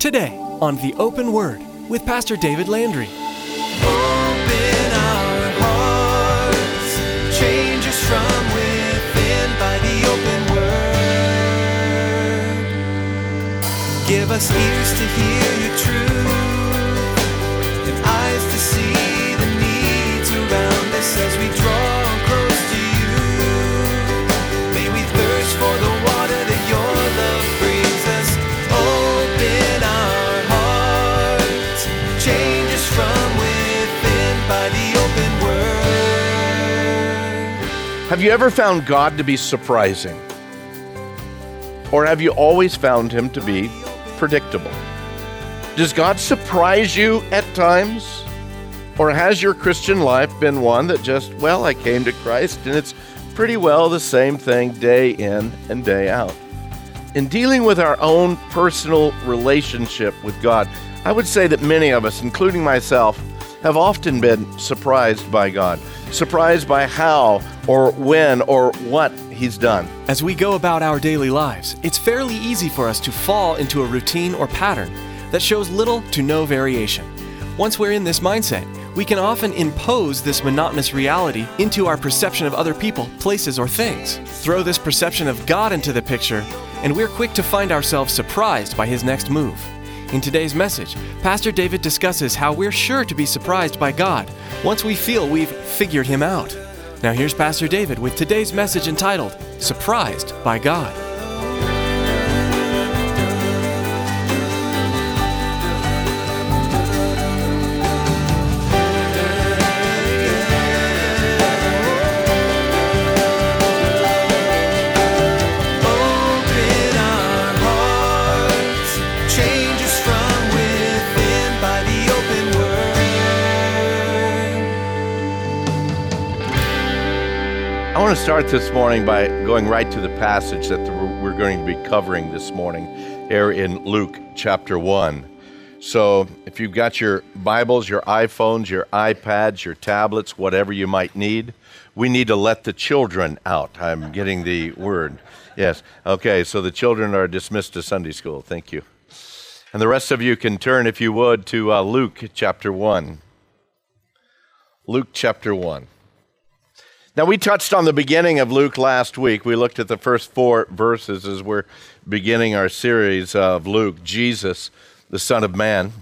Today on The Open Word with Pastor David Landry. Open our hearts, change us from within by the open word. Give us ears to hear your truth and eyes to see Have you ever found God to be surprising? Or have you always found him to be predictable? Does God surprise you at times? Or has your Christian life been one that just, well, I came to Christ and it's pretty well the same thing day in and day out? In dealing with our own personal relationship with God, I would say that many of us, including myself, have often been surprised by God, surprised by how or when or what He's done. As we go about our daily lives, it's fairly easy for us to fall into a routine or pattern that shows little to no variation. Once we're in this mindset, we can often impose this monotonous reality into our perception of other people, places, or things. Throw this perception of God into the picture, and we're quick to find ourselves surprised by His next move. In today's message, Pastor David discusses how we're sure to be surprised by God once we feel we've figured Him out. Now, here's Pastor David with today's message entitled Surprised by God. Want to start this morning by going right to the passage that we're going to be covering this morning here in Luke chapter 1. So, if you've got your Bibles, your iPhones, your iPads, your tablets, whatever you might need, we need to let the children out. I'm getting the word. Yes. Okay, so the children are dismissed to Sunday school. Thank you. And the rest of you can turn, if you would, to uh, Luke chapter 1. Luke chapter 1. Now, we touched on the beginning of Luke last week. We looked at the first four verses as we're beginning our series of Luke, Jesus, the Son of Man.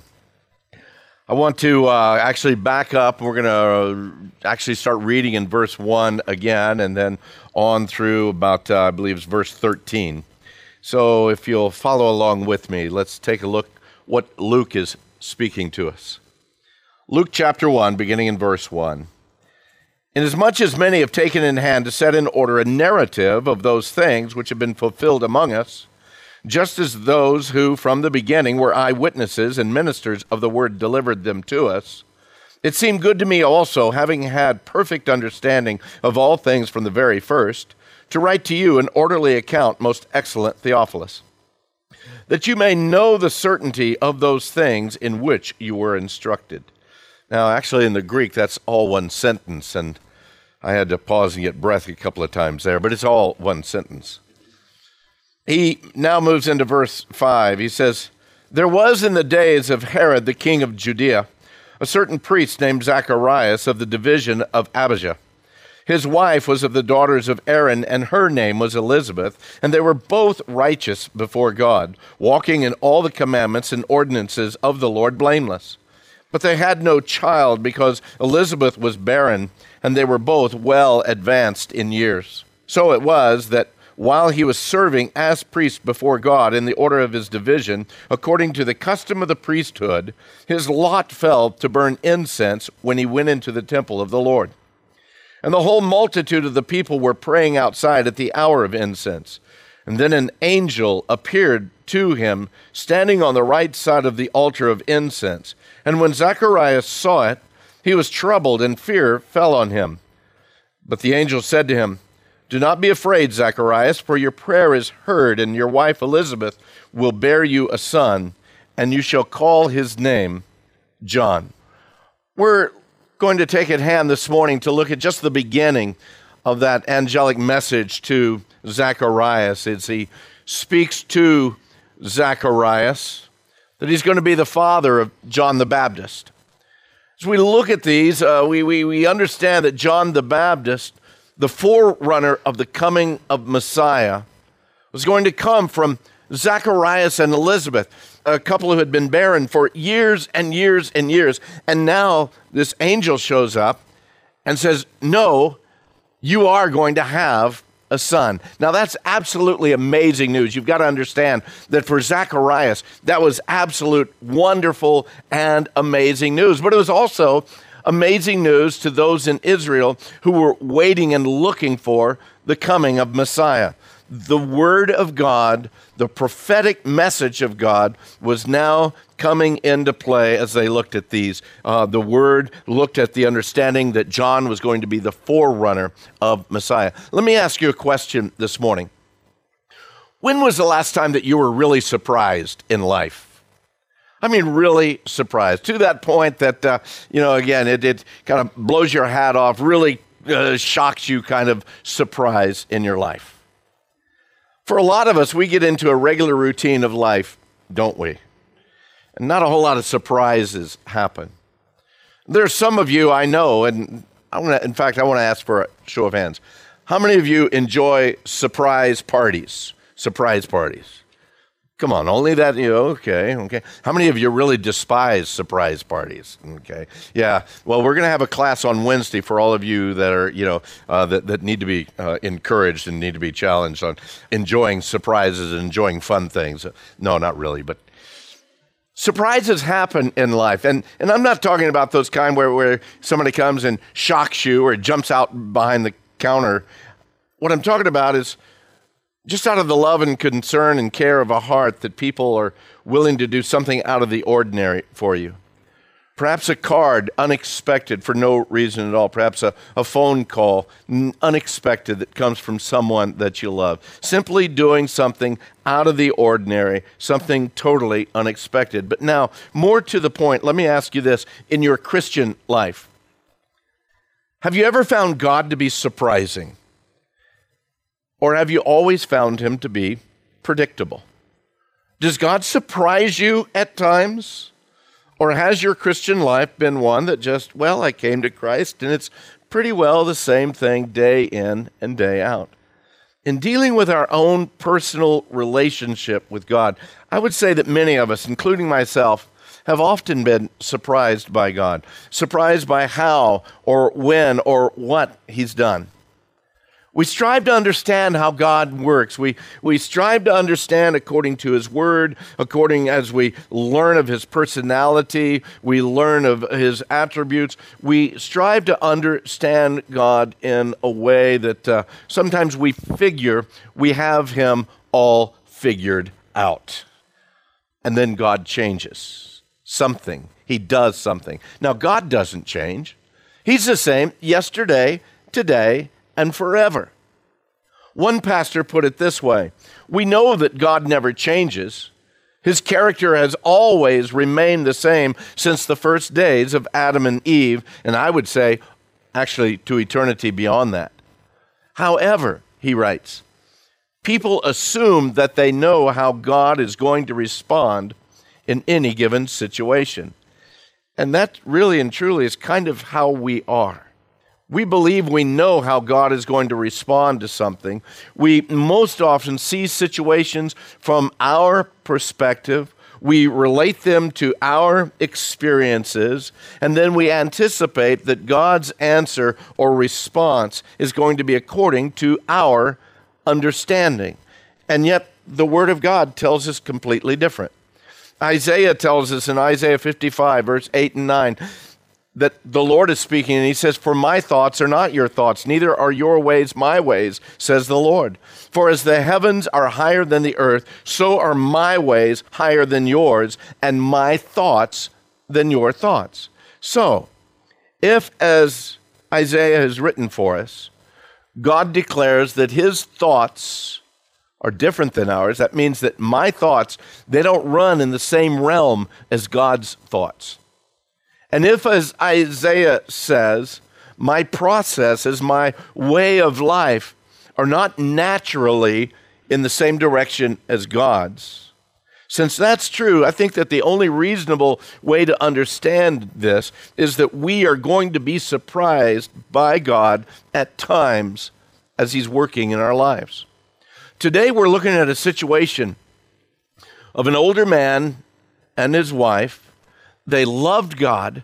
I want to uh, actually back up. We're going to actually start reading in verse 1 again and then on through about, uh, I believe it's verse 13. So if you'll follow along with me, let's take a look what Luke is speaking to us. Luke chapter 1, beginning in verse 1. Inasmuch as many have taken in hand to set in order a narrative of those things which have been fulfilled among us, just as those who from the beginning were eyewitnesses and ministers of the word delivered them to us, it seemed good to me also, having had perfect understanding of all things from the very first, to write to you an orderly account, most excellent Theophilus, that you may know the certainty of those things in which you were instructed. Now, actually, in the Greek, that's all one sentence, and I had to pause and get breath a couple of times there, but it's all one sentence. He now moves into verse 5. He says, There was in the days of Herod the king of Judea a certain priest named Zacharias of the division of Abijah. His wife was of the daughters of Aaron, and her name was Elizabeth, and they were both righteous before God, walking in all the commandments and ordinances of the Lord blameless. But they had no child because Elizabeth was barren, and they were both well advanced in years. So it was that while he was serving as priest before God in the order of his division, according to the custom of the priesthood, his lot fell to burn incense when he went into the temple of the Lord. And the whole multitude of the people were praying outside at the hour of incense. And then an angel appeared to him, standing on the right side of the altar of incense. And when Zacharias saw it, he was troubled, and fear fell on him. But the angel said to him, Do not be afraid, Zacharias, for your prayer is heard, and your wife Elizabeth will bear you a son, and you shall call his name John. We're going to take it hand this morning to look at just the beginning of that angelic message to Zacharias as he speaks to Zacharias that he's going to be the father of John the Baptist. As we look at these, uh, we, we, we understand that John the Baptist, the forerunner of the coming of Messiah, was going to come from Zacharias and Elizabeth, a couple who had been barren for years and years and years. And now this angel shows up and says, No, you are going to have a son. Now, that's absolutely amazing news. You've got to understand that for Zacharias, that was absolute wonderful and amazing news. But it was also amazing news to those in Israel who were waiting and looking for the coming of Messiah the Word of God, the prophetic message of God, was now coming into play as they looked at these. Uh, the Word looked at the understanding that John was going to be the forerunner of Messiah. Let me ask you a question this morning. When was the last time that you were really surprised in life? I mean, really surprised to that point that, uh, you know, again, it, it kind of blows your hat off, really uh, shocks you kind of surprise in your life. For a lot of us, we get into a regular routine of life, don't we? And not a whole lot of surprises happen. There's some of you I know, and I want to, in fact, I want to ask for a show of hands. How many of you enjoy surprise parties? Surprise parties. Come on, only that, you know, okay, okay. How many of you really despise surprise parties? Okay, yeah. Well, we're going to have a class on Wednesday for all of you that are, you know, uh, that, that need to be uh, encouraged and need to be challenged on enjoying surprises and enjoying fun things. No, not really, but surprises happen in life. And, and I'm not talking about those kind where, where somebody comes and shocks you or jumps out behind the counter. What I'm talking about is just out of the love and concern and care of a heart that people are willing to do something out of the ordinary for you. Perhaps a card, unexpected for no reason at all. Perhaps a, a phone call, unexpected, that comes from someone that you love. Simply doing something out of the ordinary, something totally unexpected. But now, more to the point, let me ask you this in your Christian life, have you ever found God to be surprising? Or have you always found him to be predictable? Does God surprise you at times? Or has your Christian life been one that just, well, I came to Christ and it's pretty well the same thing day in and day out? In dealing with our own personal relationship with God, I would say that many of us, including myself, have often been surprised by God, surprised by how or when or what He's done. We strive to understand how God works. We, we strive to understand according to His Word, according as we learn of His personality, we learn of His attributes. We strive to understand God in a way that uh, sometimes we figure we have Him all figured out. And then God changes something. He does something. Now, God doesn't change, He's the same yesterday, today, and forever. One pastor put it this way We know that God never changes. His character has always remained the same since the first days of Adam and Eve, and I would say, actually, to eternity beyond that. However, he writes, people assume that they know how God is going to respond in any given situation. And that really and truly is kind of how we are. We believe we know how God is going to respond to something. We most often see situations from our perspective. We relate them to our experiences, and then we anticipate that God's answer or response is going to be according to our understanding. And yet, the Word of God tells us completely different. Isaiah tells us in Isaiah 55, verse 8 and 9 that the Lord is speaking, and he says, For my thoughts are not your thoughts, neither are your ways my ways, says the Lord. For as the heavens are higher than the earth, so are my ways higher than yours, and my thoughts than your thoughts. So, if, as Isaiah has written for us, God declares that his thoughts are different than ours, that means that my thoughts, they don't run in the same realm as God's thoughts. And if, as Isaiah says, my processes, my way of life are not naturally in the same direction as God's, Since that's true, I think that the only reasonable way to understand this is that we are going to be surprised by God at times as He's working in our lives. Today, we're looking at a situation of an older man and his wife. They loved God,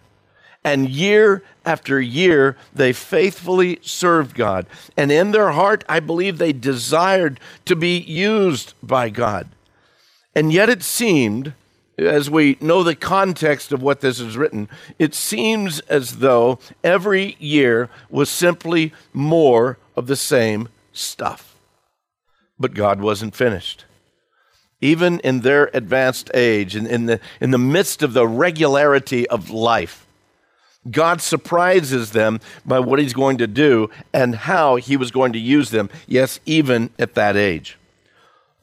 and year after year, they faithfully served God. And in their heart, I believe they desired to be used by God. And yet it seemed, as we know the context of what this is written, it seems as though every year was simply more of the same stuff. But God wasn't finished. Even in their advanced age, in, in, the, in the midst of the regularity of life, God surprises them by what He's going to do and how He was going to use them, yes, even at that age.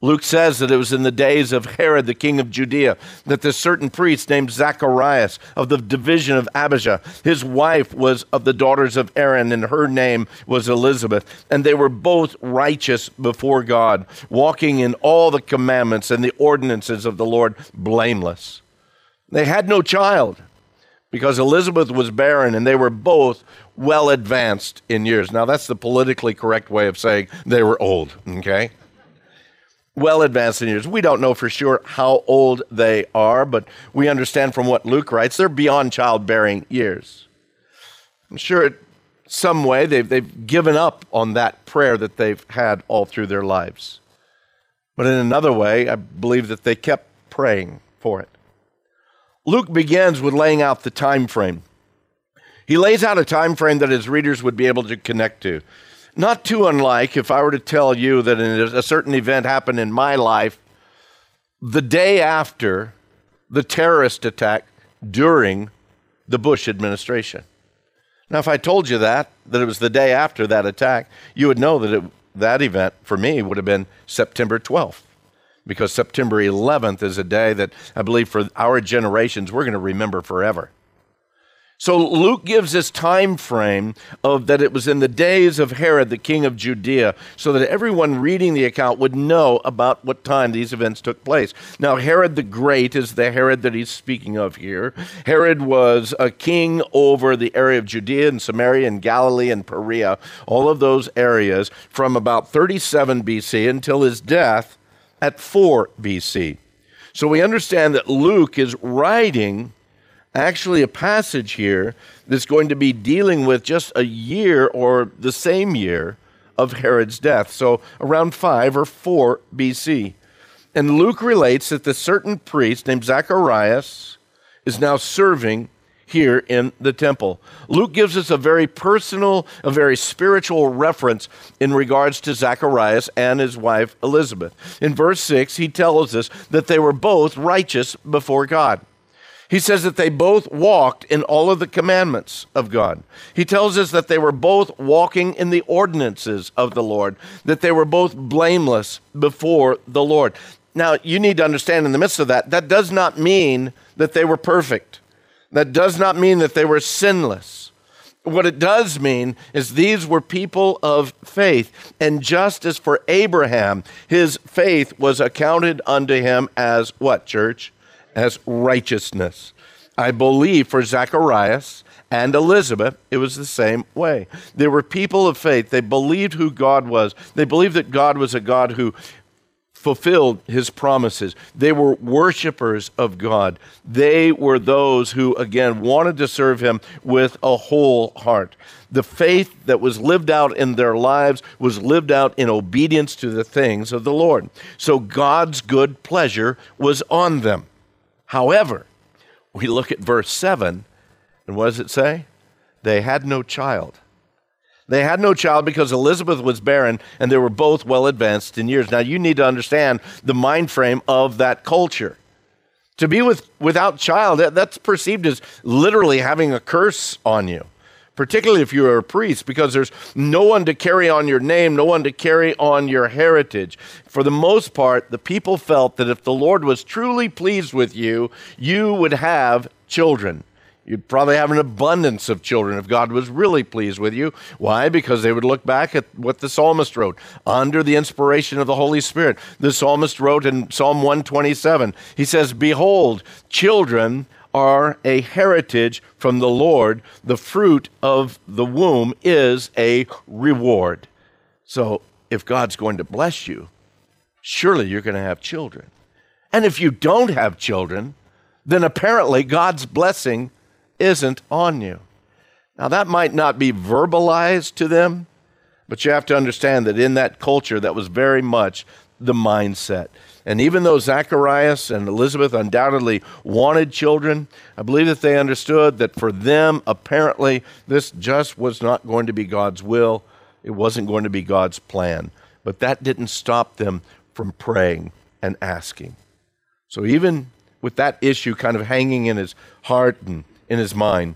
Luke says that it was in the days of Herod, the king of Judea, that this certain priest named Zacharias of the division of Abijah, his wife was of the daughters of Aaron, and her name was Elizabeth. And they were both righteous before God, walking in all the commandments and the ordinances of the Lord blameless. They had no child because Elizabeth was barren, and they were both well advanced in years. Now, that's the politically correct way of saying they were old, okay? Well advanced in years. We don't know for sure how old they are, but we understand from what Luke writes, they're beyond childbearing years. I'm sure in some way they've, they've given up on that prayer that they've had all through their lives. But in another way, I believe that they kept praying for it. Luke begins with laying out the time frame. He lays out a time frame that his readers would be able to connect to. Not too unlike if I were to tell you that a certain event happened in my life the day after the terrorist attack during the Bush administration. Now, if I told you that, that it was the day after that attack, you would know that it, that event for me would have been September 12th, because September 11th is a day that I believe for our generations we're going to remember forever. So Luke gives this time frame of that it was in the days of Herod, the king of Judea, so that everyone reading the account would know about what time these events took place. Now, Herod the Great is the Herod that he's speaking of here. Herod was a king over the area of Judea and Samaria and Galilee and Perea, all of those areas from about 37 BC until his death at 4 BC. So we understand that Luke is writing actually a passage here that's going to be dealing with just a year or the same year of Herod's death. So around 5 or 4 BC. And Luke relates that the certain priest named Zacharias is now serving here in the temple. Luke gives us a very personal, a very spiritual reference in regards to Zacharias and his wife Elizabeth. In verse 6, he tells us that they were both righteous before God. He says that they both walked in all of the commandments of God. He tells us that they were both walking in the ordinances of the Lord, that they were both blameless before the Lord. Now, you need to understand in the midst of that, that does not mean that they were perfect. That does not mean that they were sinless. What it does mean is these were people of faith. And just as for Abraham, his faith was accounted unto him as what, church? As righteousness. I believe for Zacharias and Elizabeth, it was the same way. They were people of faith. They believed who God was. They believed that God was a God who fulfilled his promises. They were worshipers of God. They were those who, again, wanted to serve him with a whole heart. The faith that was lived out in their lives was lived out in obedience to the things of the Lord. So God's good pleasure was on them. However, we look at verse 7, and what does it say? They had no child. They had no child because Elizabeth was barren and they were both well advanced in years. Now you need to understand the mind frame of that culture. To be with, without child, that, that's perceived as literally having a curse on you particularly if you're a priest, because there's no one to carry on your name, no one to carry on your heritage. For the most part, the people felt that if the Lord was truly pleased with you, you would have children. You'd probably have an abundance of children if God was really pleased with you. Why? Because they would look back at what the psalmist wrote under the inspiration of the Holy Spirit. The psalmist wrote in Psalm 127, he says, Behold, children are a heritage from the Lord. The fruit of the womb is a reward. So if God's going to bless you, surely you're going to have children. And if you don't have children, then apparently God's blessing isn't on you. Now, that might not be verbalized to them, but you have to understand that in that culture, that was very much the mindset. And even though Zacharias and Elizabeth undoubtedly wanted children, I believe that they understood that for them, apparently, this just was not going to be God's will. It wasn't going to be God's plan. But that didn't stop them from praying and asking. So even with that issue kind of hanging in his heart and in his mind,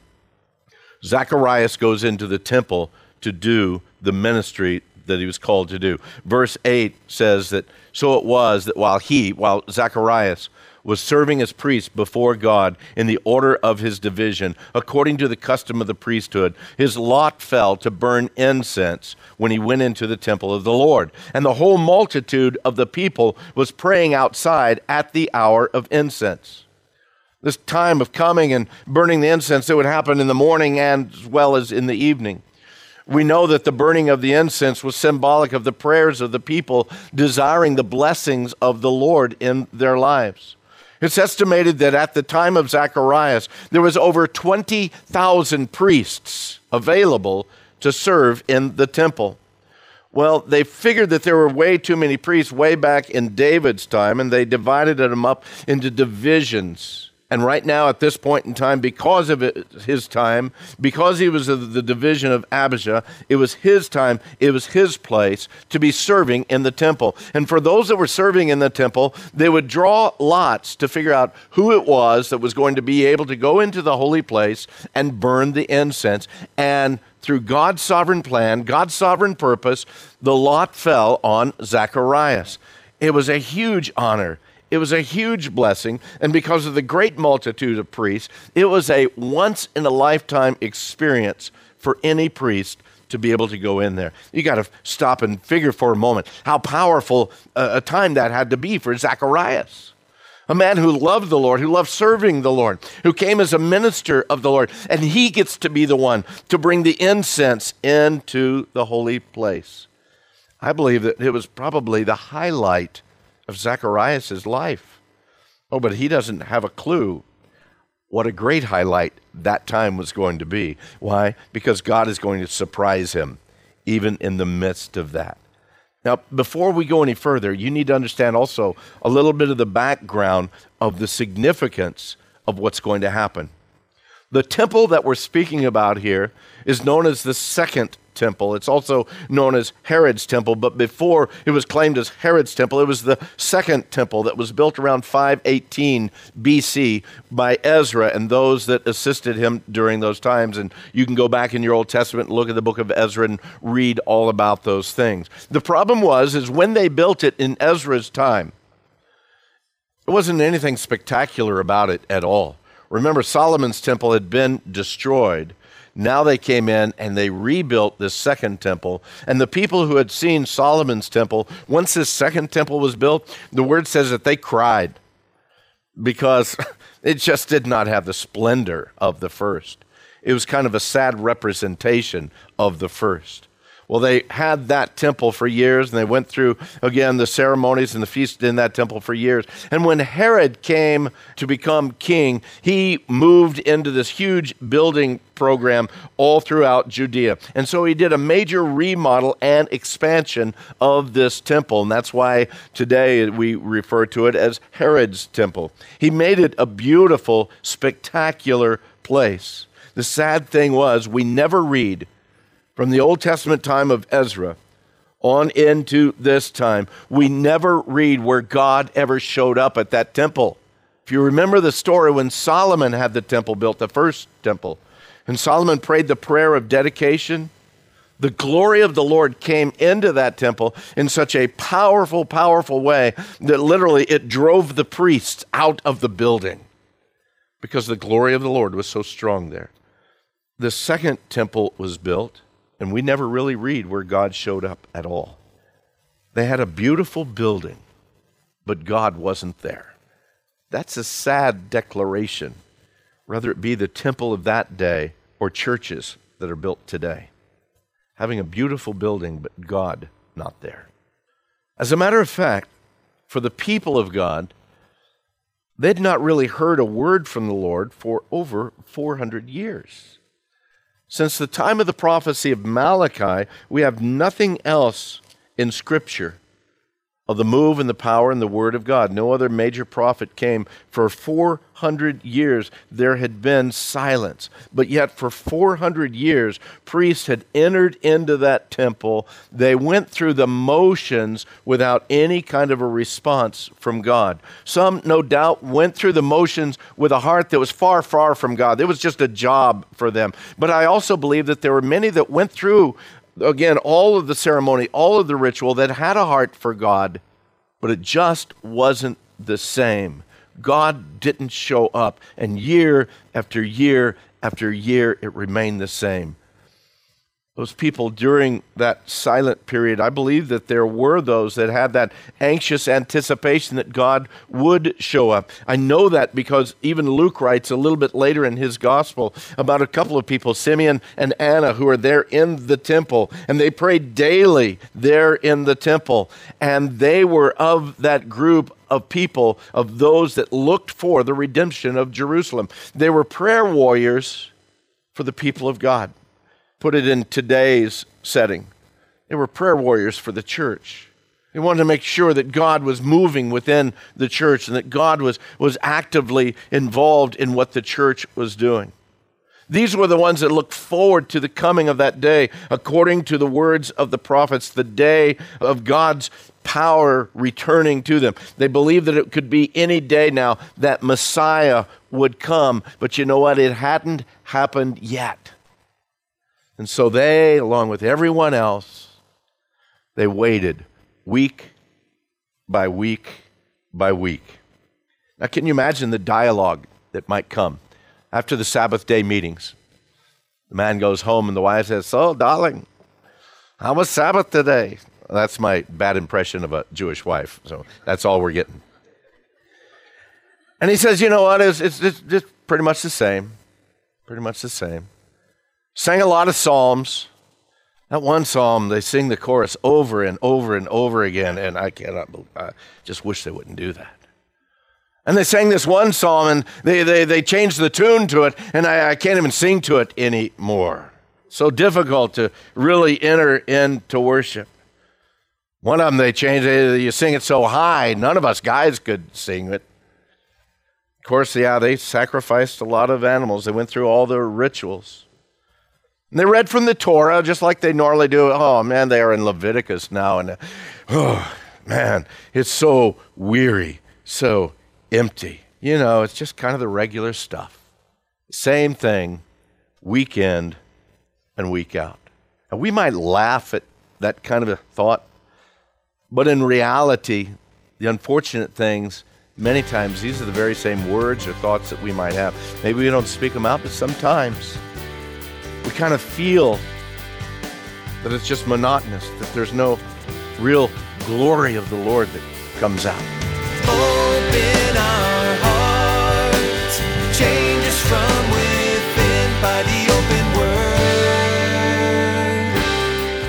Zacharias goes into the temple to do the ministry that he was called to do. Verse 8 says that so it was that while he, while Zacharias was serving as priest before God in the order of his division, according to the custom of the priesthood, his lot fell to burn incense when he went into the temple of the Lord. And the whole multitude of the people was praying outside at the hour of incense. This time of coming and burning the incense, it would happen in the morning and as well as in the evening. We know that the burning of the incense was symbolic of the prayers of the people desiring the blessings of the Lord in their lives. It's estimated that at the time of Zacharias, there was over 20,000 priests available to serve in the temple. Well, they figured that there were way too many priests way back in David's time, and they divided them up into divisions. And right now, at this point in time, because of it, his time, because he was of the division of Abijah, it was his time, it was his place to be serving in the temple. And for those that were serving in the temple, they would draw lots to figure out who it was that was going to be able to go into the holy place and burn the incense. And through God's sovereign plan, God's sovereign purpose, the lot fell on Zacharias. It was a huge honor. It was a huge blessing, and because of the great multitude of priests, it was a once in a lifetime experience for any priest to be able to go in there. You got to stop and figure for a moment how powerful a time that had to be for Zacharias. A man who loved the Lord, who loved serving the Lord, who came as a minister of the Lord, and he gets to be the one to bring the incense into the holy place. I believe that it was probably the highlight of Zacharias' life. Oh, but he doesn't have a clue what a great highlight that time was going to be. Why? Because God is going to surprise him even in the midst of that. Now, before we go any further, you need to understand also a little bit of the background of the significance of what's going to happen. The temple that we're speaking about here is known as the second temple. It's also known as Herod's temple, but before it was claimed as Herod's temple, it was the second temple that was built around 518 BC by Ezra and those that assisted him during those times. And you can go back in your Old Testament and look at the book of Ezra and read all about those things. The problem was is when they built it in Ezra's time, there wasn't anything spectacular about it at all. Remember, Solomon's temple had been destroyed now they came in and they rebuilt this second temple. And the people who had seen Solomon's temple, once this second temple was built, the word says that they cried because it just did not have the splendor of the first. It was kind of a sad representation of the first. Well, they had that temple for years, and they went through, again, the ceremonies and the feast in that temple for years. And when Herod came to become king, he moved into this huge building program all throughout Judea. And so he did a major remodel and expansion of this temple. And that's why today we refer to it as Herod's temple. He made it a beautiful, spectacular place. The sad thing was, we never read from the Old Testament time of Ezra on into this time, we never read where God ever showed up at that temple. If you remember the story when Solomon had the temple built, the first temple, and Solomon prayed the prayer of dedication, the glory of the Lord came into that temple in such a powerful, powerful way that literally it drove the priests out of the building. because the glory of the Lord was so strong there. The second temple was built, and we never really read where God showed up at all. They had a beautiful building, but God wasn't there. That's a sad declaration, whether it be the temple of that day or churches that are built today. Having a beautiful building, but God not there. As a matter of fact, for the people of God, they'd not really heard a word from the Lord for over 400 years. Since the time of the prophecy of Malachi, we have nothing else in Scripture of the move and the power and the word of God. No other major prophet came. For 400 years, there had been silence. But yet, for 400 years, priests had entered into that temple. They went through the motions without any kind of a response from God. Some, no doubt, went through the motions with a heart that was far, far from God. It was just a job for them. But I also believe that there were many that went through again, all of the ceremony, all of the ritual that had a heart for God, but it just wasn't the same. God didn't show up, and year after year after year, it remained the same those people during that silent period, I believe that there were those that had that anxious anticipation that God would show up. I know that because even Luke writes a little bit later in his gospel about a couple of people, Simeon and Anna, who are there in the temple, and they prayed daily there in the temple. And they were of that group of people, of those that looked for the redemption of Jerusalem. They were prayer warriors for the people of God put it in today's setting. They were prayer warriors for the church. They wanted to make sure that God was moving within the church and that God was, was actively involved in what the church was doing. These were the ones that looked forward to the coming of that day, according to the words of the prophets, the day of God's power returning to them. They believed that it could be any day now that Messiah would come, but you know what? It hadn't happened yet. And so they, along with everyone else, they waited week by week by week. Now, can you imagine the dialogue that might come after the Sabbath day meetings? The man goes home and the wife says, So, darling, how was Sabbath today? That's my bad impression of a Jewish wife. So that's all we're getting. And he says, You know what? It's, it's, it's just pretty much the same. Pretty much the same. Sang a lot of psalms. That one psalm, they sing the chorus over and over and over again, and I cannot, I just wish they wouldn't do that. And they sang this one psalm, and they, they, they changed the tune to it, and I, I can't even sing to it anymore. So difficult to really enter into worship. One of them they changed it, you sing it so high, none of us guys could sing it. Of course, yeah, they sacrificed a lot of animals, they went through all the rituals. And they read from the Torah just like they normally do. Oh man, they are in Leviticus now, and oh man, it's so weary, so empty. You know, it's just kind of the regular stuff. Same thing, week in and week out. And we might laugh at that kind of a thought, but in reality, the unfortunate things, many times, these are the very same words or thoughts that we might have. Maybe we don't speak them out, but sometimes we kind of feel that it's just monotonous, that there's no real glory of the Lord that comes out. Open our hearts, change us from within by the open word.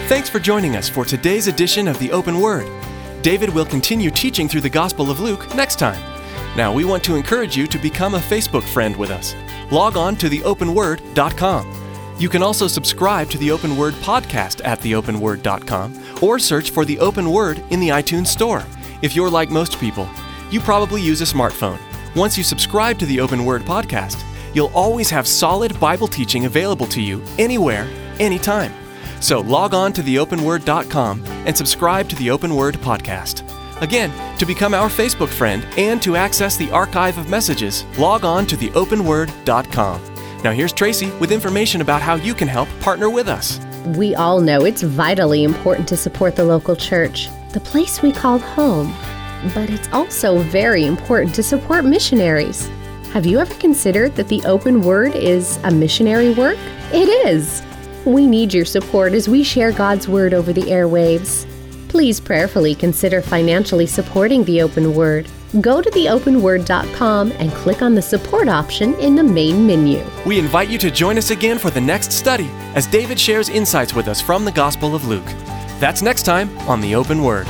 Thanks for joining us for today's edition of the Open Word. David will continue teaching through the Gospel of Luke next time. Now, we want to encourage you to become a Facebook friend with us. Log on to theopenword.com. You can also subscribe to the Open Word podcast at theopenword.com or search for the Open Word in the iTunes Store. If you're like most people, you probably use a smartphone. Once you subscribe to the Open Word podcast, you'll always have solid Bible teaching available to you anywhere, anytime. So log on to theopenword.com and subscribe to the Open Word podcast. Again, to become our Facebook friend and to access the archive of messages, log on to theopenword.com. Now, here's Tracy with information about how you can help partner with us. We all know it's vitally important to support the local church, the place we call home. But it's also very important to support missionaries. Have you ever considered that the open word is a missionary work? It is. We need your support as we share God's word over the airwaves. Please prayerfully consider financially supporting the open word. Go to theopenword.com and click on the support option in the main menu. We invite you to join us again for the next study as David shares insights with us from the Gospel of Luke. That's next time on The Open Word.